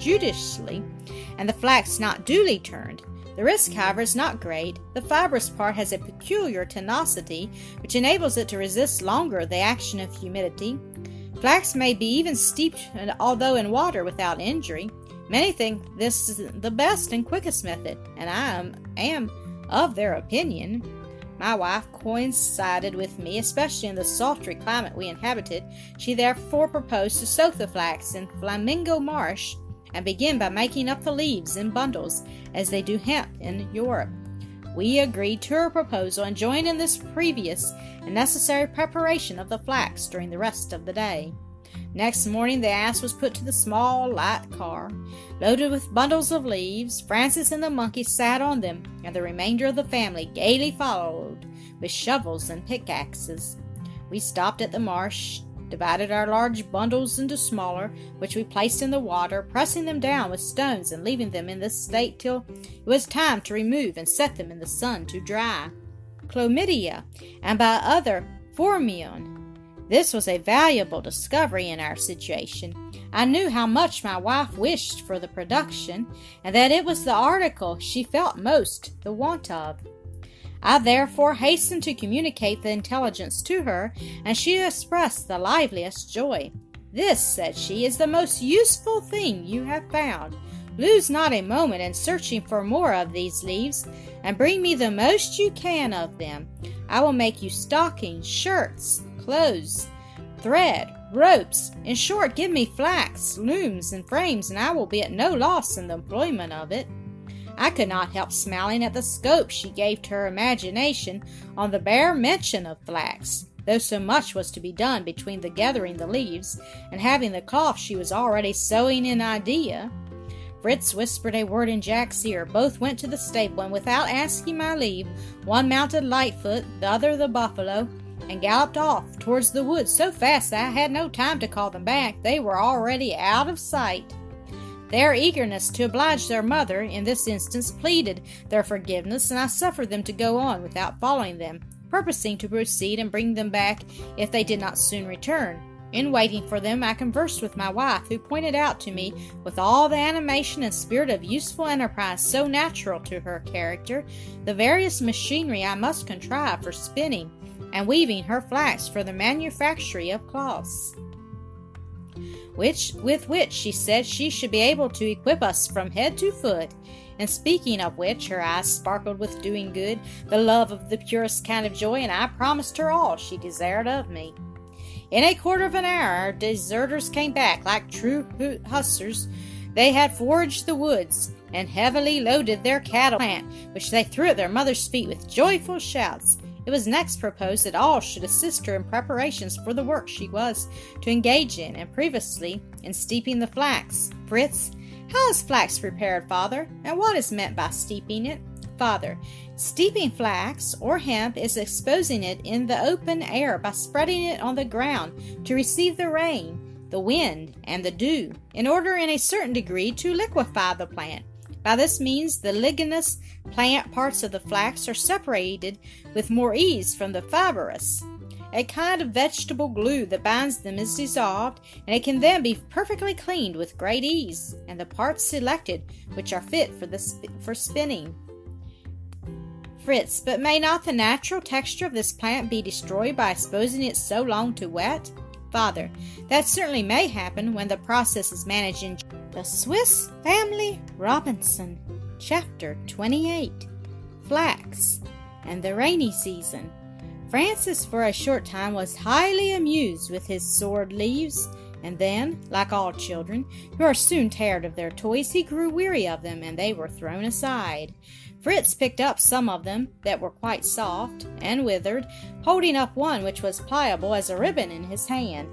judiciously, and the flax not duly turned. The risk, however, is not great. The fibrous part has a peculiar tenacity which enables it to resist longer the action of humidity. Flax may be even steeped, although in water, without injury. Many think this is the best and quickest method, and I am, am of their opinion. My wife coincided with me, especially in the sultry climate we inhabited. She therefore proposed to soak the flax in Flamingo Marsh and begin by making up the leaves in bundles, as they do hemp in Europe. We agreed to her proposal and joined in this previous and necessary preparation of the flax during the rest of the day. Next morning, the ass was put to the small, light car, loaded with bundles of leaves. Francis and the monkey sat on them, and the remainder of the family gaily followed with shovels and pickaxes. We stopped at the marsh, divided our large bundles into smaller, which we placed in the water, pressing them down with stones and leaving them in this state till it was time to remove and set them in the sun to dry. Chlamydia, and by other Phormium. This was a valuable discovery in our situation. I knew how much my wife wished for the production, and that it was the article she felt most the want of. I therefore hastened to communicate the intelligence to her, and she expressed the liveliest joy. This, said she, is the most useful thing you have found. Lose not a moment in searching for more of these leaves, and bring me the most you can of them. I will make you stockings, shirts, clothes, thread, ropes. In short, give me flax, looms, and frames, and I will be at no loss in the employment of it. I could not help smiling at the scope she gave to her imagination on the bare mention of flax, though so much was to be done between the gathering the leaves and having the cloth she was already sewing in idea. Fritz whispered a word in Jack's ear. Both went to the stable, and without asking my leave, one mounted Lightfoot, the other the buffalo, and galloped off towards the woods so fast that I had no time to call them back. They were already out of sight. Their eagerness to oblige their mother, in this instance, pleaded their forgiveness, and I suffered them to go on without following them, purposing to proceed and bring them back if they did not soon return. In waiting for them, I conversed with my wife, who pointed out to me, with all the animation and spirit of useful enterprise so natural to her character, the various machinery I must contrive for spinning and weaving her flax for the manufactory of cloths which with which she said she should be able to equip us from head to foot. And speaking of which, her eyes sparkled with doing good, the love of the purest kind of joy, and I promised her all she desired of me. In a quarter of an hour, our deserters came back like true hussars. They had foraged the woods and heavily loaded their cattle plant, which they threw at their mother's feet with joyful shouts. It was next proposed that all should assist her in preparations for the work she was to engage in, and previously in steeping the flax. Fritz, how is flax prepared, father, and what is meant by steeping it? Father, steeping flax or hemp is exposing it in the open air by spreading it on the ground to receive the rain, the wind, and the dew, in order in a certain degree to liquefy the plant. By this means, the ligneous plant parts of the flax are separated with more ease from the fibrous. A kind of vegetable glue that binds them is dissolved, and it can then be perfectly cleaned with great ease, and the parts selected which are fit for, the sp- for spinning. Fritz, but may not the natural texture of this plant be destroyed by exposing it so long to wet? Father, that certainly may happen when the process is managed in the Swiss Family Robinson, Chapter 28 Flax and the Rainy Season. Francis, for a short time, was highly amused with his sword leaves, and then, like all children, who are soon tired of their toys, he grew weary of them, and they were thrown aside. Fritz picked up some of them that were quite soft and withered, holding up one which was pliable as a ribbon in his hand.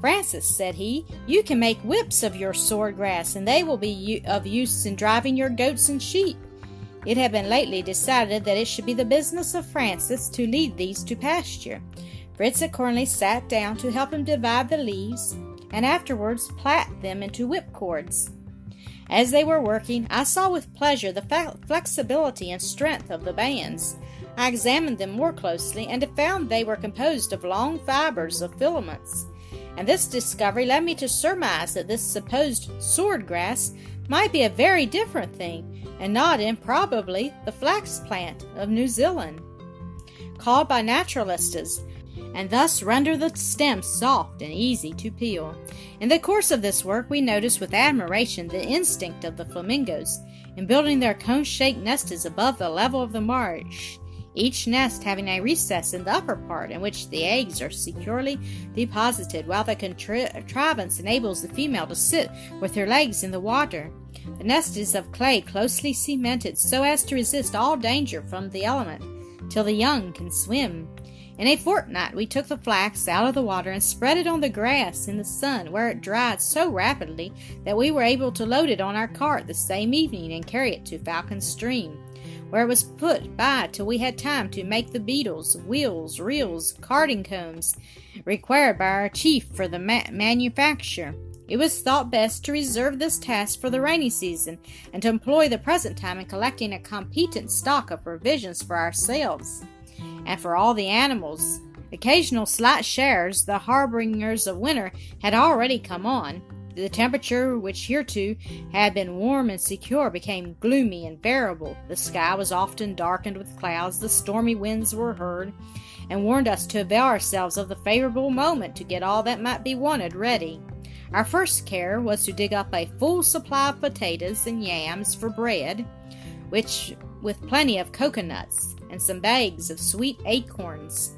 Francis, said he, you can make whips of your sword grass, and they will be of use in driving your goats and sheep. It had been lately decided that it should be the business of Francis to lead these to pasture. Fritz accordingly sat down to help him divide the leaves, and afterwards plait them into whipcords. As they were working, I saw with pleasure the flexibility and strength of the bands. I examined them more closely and found they were composed of long fibers of filaments. and this discovery led me to surmise that this supposed sword grass might be a very different thing, and not improbably the flax plant of New Zealand, called by naturalists and thus render the stems soft and easy to peel. In the course of this work, we notice with admiration the instinct of the flamingos in building their cone shaped nests above the level of the marsh, each nest having a recess in the upper part in which the eggs are securely deposited, while the contrivance enables the female to sit with her legs in the water. The nest is of clay closely cemented so as to resist all danger from the element till the young can swim. In a fortnight we took the flax out of the water and spread it on the grass in the sun, where it dried so rapidly that we were able to load it on our cart the same evening and carry it to Falcon Stream, where it was put by till we had time to make the beetles, wheels, reels, carding combs required by our chief for the ma- manufacture. It was thought best to reserve this task for the rainy season and to employ the present time in collecting a competent stock of provisions for ourselves and for all the animals. Occasional slight showers, the harbingers of winter, had already come on. The temperature, which hitherto had been warm and secure, became gloomy and variable. The sky was often darkened with clouds, the stormy winds were heard, and warned us to avail ourselves of the favorable moment to get all that might be wanted ready. Our first care was to dig up a full supply of potatoes and yams for bread, which with plenty of coconuts and some bags of sweet acorns.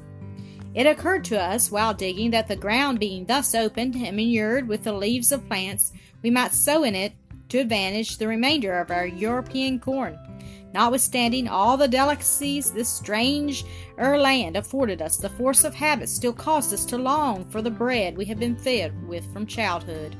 It occurred to us while digging that the ground being thus opened and manured with the leaves of plants, we might sow in it to advantage the remainder of our European corn. Notwithstanding all the delicacies this strange er land afforded us, the force of habit still caused us to long for the bread we had been fed with from childhood.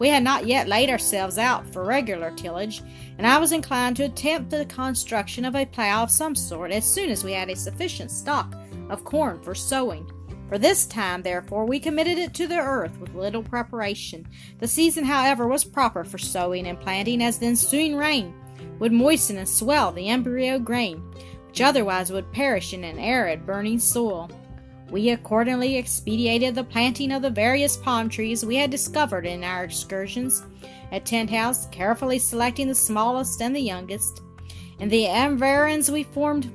We had not yet laid ourselves out for regular tillage, and I was inclined to attempt the construction of a plow of some sort as soon as we had a sufficient stock of corn for sowing. For this time, therefore, we committed it to the earth with little preparation. The season, however, was proper for sowing and planting, as the ensuing rain would moisten and swell the embryo grain, which otherwise would perish in an arid, burning soil. We accordingly expedited the planting of the various palm trees we had discovered in our excursions at Tent House, carefully selecting the smallest and the youngest. In the environs we formed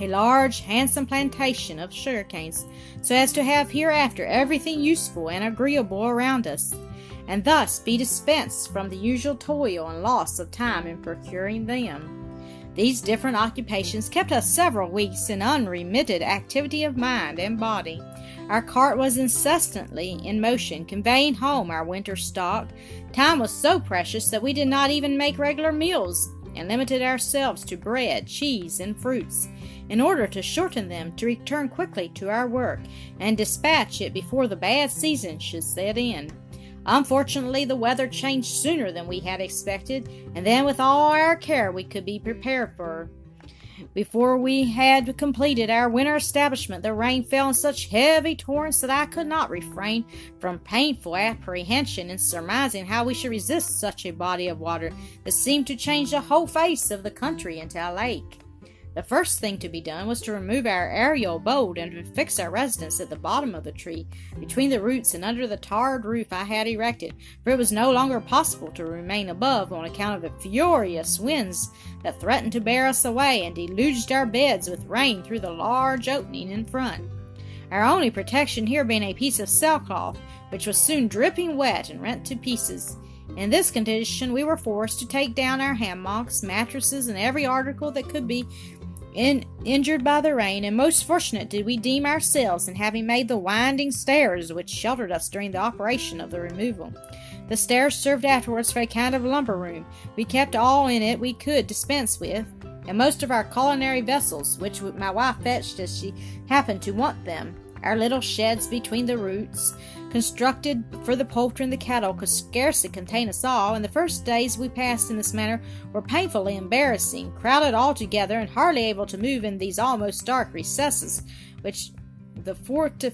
a large, handsome plantation of sugar canes, so as to have hereafter everything useful and agreeable around us, and thus be dispensed from the usual toil and loss of time in procuring them. These different occupations kept us several weeks in unremitted activity of mind and body. Our cart was incessantly in motion, conveying home our winter stock. Time was so precious that we did not even make regular meals, and limited ourselves to bread, cheese, and fruits, in order to shorten them to return quickly to our work and dispatch it before the bad season should set in. Unfortunately, the weather changed sooner than we had expected, and then with all our care we could be prepared for. Before we had completed our winter establishment, the rain fell in such heavy torrents that I could not refrain from painful apprehension in surmising how we should resist such a body of water that seemed to change the whole face of the country into a lake. The first thing to be done was to remove our aerial abode and to fix our residence at the bottom of the tree, between the roots and under the tarred roof I had erected, for it was no longer possible to remain above on account of the furious winds that threatened to bear us away and deluged our beds with rain through the large opening in front. Our only protection here being a piece of sailcloth, which was soon dripping wet and rent to pieces. In this condition, we were forced to take down our hammocks, mattresses, and every article that could be in, injured by the rain, and most fortunate did we deem ourselves in having made the winding stairs which sheltered us during the operation of the removal. The stairs served afterwards for a kind of lumber room. We kept all in it we could dispense with, and most of our culinary vessels, which my wife fetched as she happened to want them. Our little sheds between the roots, constructed for the poultry and the cattle, could scarcely contain us all, and the first days we passed in this manner were painfully embarrassing, crowded all together, and hardly able to move in these almost dark recesses, which the forti-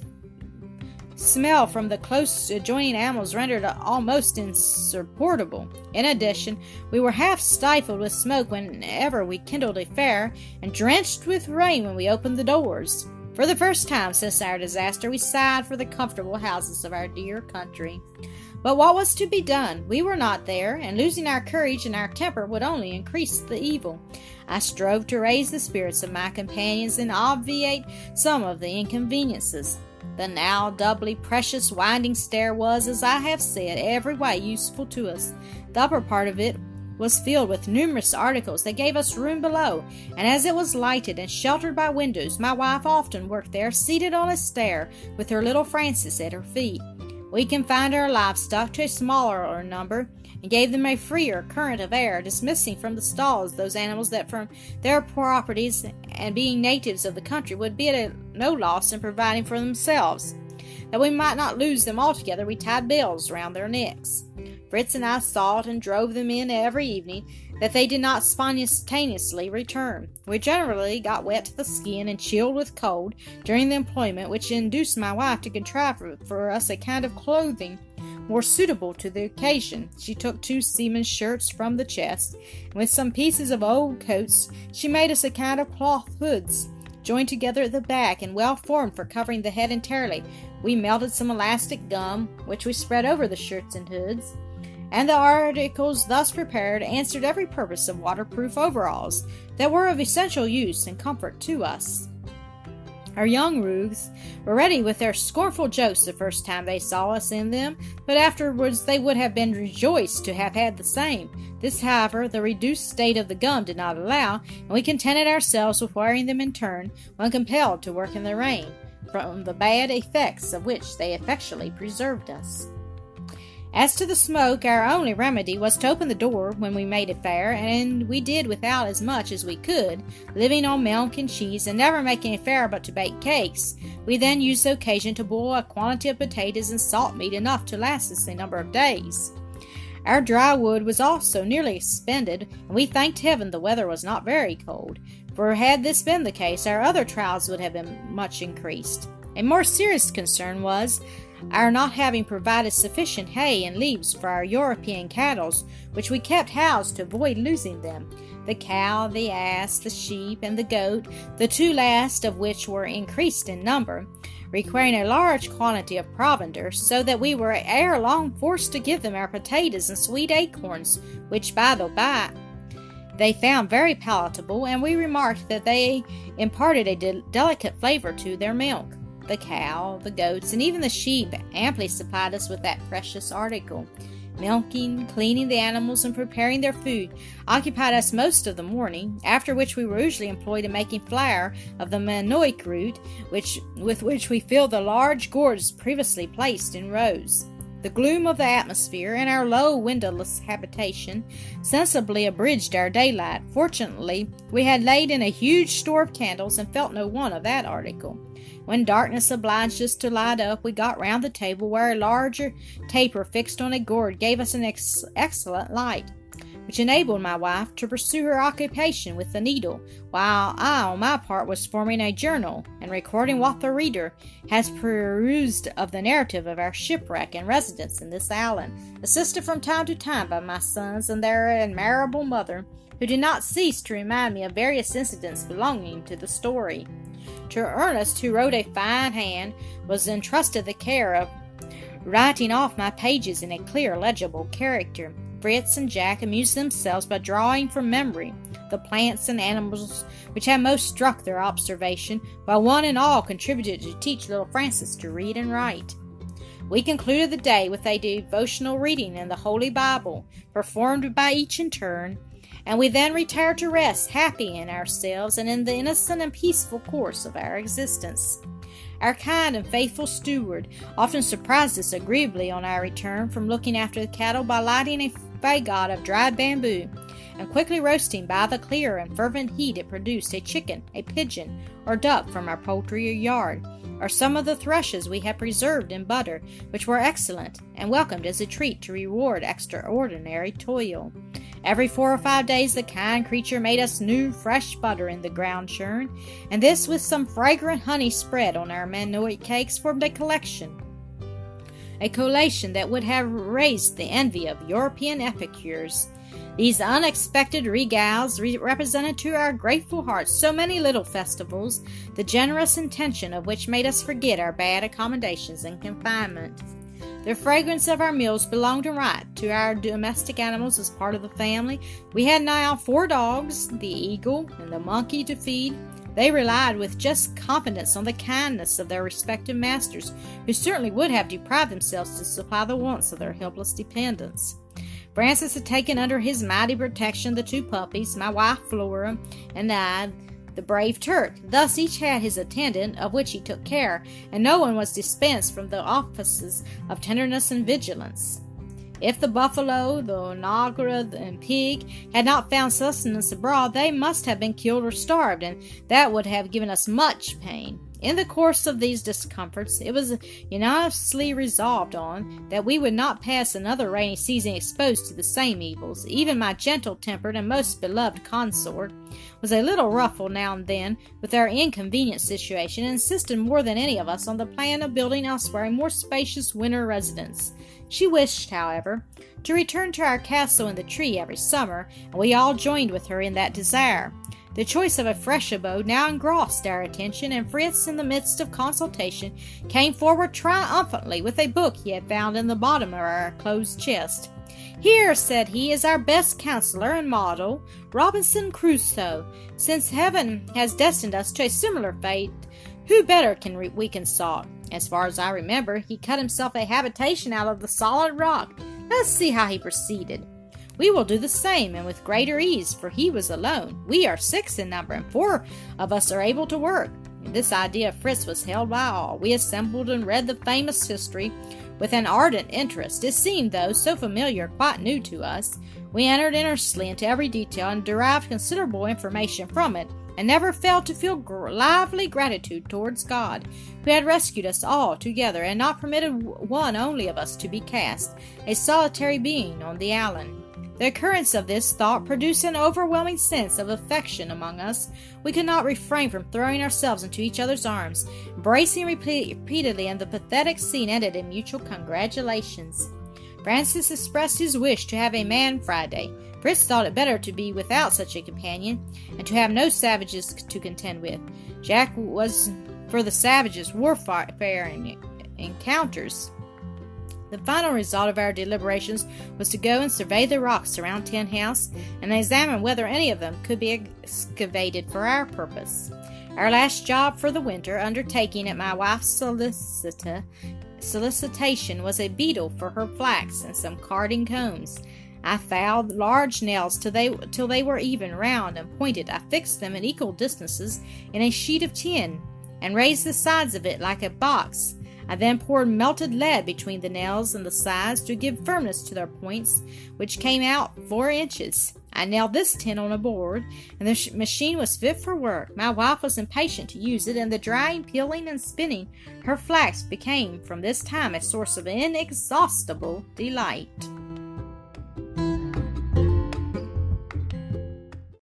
smell from the close adjoining animals rendered almost insupportable. In addition, we were half stifled with smoke whenever we kindled a fire, and drenched with rain when we opened the doors. For the first time since our disaster, we sighed for the comfortable houses of our dear country. But what was to be done? We were not there, and losing our courage and our temper would only increase the evil. I strove to raise the spirits of my companions and obviate some of the inconveniences. The now doubly precious winding stair was, as I have said, every way useful to us. The upper part of it was filled with numerous articles that gave us room below, and as it was lighted and sheltered by windows, my wife often worked there, seated on a stair, with her little Francis at her feet. We confined our livestock to a smaller number, and gave them a freer current of air, dismissing from the stalls those animals that from their properties and being natives of the country would be at no loss in providing for themselves. That we might not lose them altogether, we tied bells round their necks. Fritz and I it and drove them in every evening, that they did not spontaneously return. We generally got wet to the skin and chilled with cold during the employment, which induced my wife to contrive for us a kind of clothing more suitable to the occasion. She took two seamen's shirts from the chest, and with some pieces of old coats, she made us a kind of cloth hoods, joined together at the back and well formed for covering the head entirely. We melted some elastic gum, which we spread over the shirts and hoods and the articles thus prepared answered every purpose of waterproof overalls that were of essential use and comfort to us. Our young rogues were ready with their scornful jokes the first time they saw us in them, but afterwards they would have been rejoiced to have had the same. This, however, the reduced state of the gum did not allow, and we contented ourselves with wearing them in turn when compelled to work in the rain, from the bad effects of which they effectually preserved us. As to the smoke, our only remedy was to open the door when we made it fair, and we did without as much as we could, living on milk and cheese, and never making a fare but to bake cakes. We then used the occasion to boil a quantity of potatoes and salt meat enough to last us a number of days. Our dry wood was also nearly expended, and we thanked heaven the weather was not very cold, for had this been the case, our other trials would have been much increased. A more serious concern was our not having provided sufficient hay and leaves for our European cattle, which we kept housed to avoid losing them. The cow, the ass, the sheep, and the goat, the two last of which were increased in number, requiring a large quantity of provender, so that we were ere long forced to give them our potatoes and sweet acorns, which, by the by, they found very palatable, and we remarked that they imparted a de- delicate flavor to their milk. The cow, the goats, and even the sheep amply supplied us with that precious article. Milking, cleaning the animals, and preparing their food occupied us most of the morning, after which we were usually employed in making flour of the manioc root, which, with which we filled the large gourds previously placed in rows. The gloom of the atmosphere and our low windowless habitation sensibly abridged our daylight. Fortunately, we had laid in a huge store of candles and felt no want of that article. When darkness obliged us to light up, we got round the table where a larger taper fixed on a gourd gave us an ex- excellent light, which enabled my wife to pursue her occupation with the needle, while I, on my part, was forming a journal and recording what the reader has perused of the narrative of our shipwreck and residence in this island, assisted from time to time by my sons and their admirable mother, who did not cease to remind me of various incidents belonging to the story. To Ernest, who wrote a fine hand, was entrusted the care of writing off my pages in a clear, legible character. Fritz and Jack amused themselves by drawing from memory the plants and animals which had most struck their observation, while one and all contributed to teach little Francis to read and write. We concluded the day with a devotional reading in the Holy Bible, performed by each in turn, and we then retire to rest, happy in ourselves and in the innocent and peaceful course of our existence. Our kind and faithful steward often surprised us agreeably on our return from looking after the cattle by lighting a fagot of dried bamboo and quickly roasting by the clear and fervent heat it produced a chicken, a pigeon, or duck from our poultry yard, or some of the thrushes we had preserved in butter, which were excellent and welcomed as a treat to reward extraordinary toil. Every four or five days, the kind creature made us new, fresh butter in the ground churn, and this, with some fragrant honey spread on our manioc cakes, formed a collection. A collation that would have raised the envy of European epicures. These unexpected regals re- represented to our grateful hearts so many little festivals, the generous intention of which made us forget our bad accommodations and confinement. The fragrance of our meals belonged in right to our domestic animals as part of the family. We had now four dogs, the eagle and the monkey to feed. They relied with just confidence on the kindness of their respective masters, who certainly would have deprived themselves to supply the wants of their helpless dependents. Francis had taken under his mighty protection the two puppies, my wife Flora, and I, the brave Turk. Thus each had his attendant, of which he took care, and no one was dispensed from the offices of tenderness and vigilance. If the buffalo, the onagra, and pig had not found sustenance abroad, they must have been killed or starved, and that would have given us much pain. In the course of these discomforts, it was unanimously resolved on that we would not pass another rainy season exposed to the same evils. Even my gentle tempered and most beloved consort was a little ruffled now and then with our inconvenient situation, and insisted more than any of us on the plan of building elsewhere a more spacious winter residence. She wished, however, to return to our castle in the tree every summer, and we all joined with her in that desire. The choice of a fresh abode now engrossed our attention, and Fritz, in the midst of consultation, came forward triumphantly with a book he had found in the bottom of our closed chest. Here, said he, is our best counselor and model, Robinson Crusoe. Since heaven has destined us to a similar fate, who better can we consult? As far as I remember, he cut himself a habitation out of the solid rock. Let's see how he proceeded. We will do the same, and with greater ease, for he was alone. We are six in number, and four of us are able to work. This idea of Fritz was held by all. We assembled and read the famous history with an ardent interest. It seemed, though, so familiar, quite new to us. We entered earnestly into every detail and derived considerable information from it, and never failed to feel gr- lively gratitude towards God, who had rescued us all together and not permitted one only of us to be cast, a solitary being, on the island. The occurrence of this thought produced an overwhelming sense of affection among us. We could not refrain from throwing ourselves into each other's arms, embracing repeatedly, and the pathetic scene ended in mutual congratulations. Francis expressed his wish to have a man Friday. Fritz thought it better to be without such a companion, and to have no savages to contend with. Jack was for the savages warfare and encounters. The final result of our deliberations was to go and survey the rocks around Tent House and examine whether any of them could be excavated for our purpose. Our last job for the winter, undertaking at my wife's solicita, solicitation, was a beetle for her flax and some carding combs. I filed large nails till they till they were even, round, and pointed. I fixed them at equal distances in a sheet of tin, and raised the sides of it like a box I then poured melted lead between the nails and the sides to give firmness to their points, which came out four inches. I nailed this tin on a board, and the sh- machine was fit for work. My wife was impatient to use it, and the drying, peeling, and spinning her flax became from this time a source of inexhaustible delight.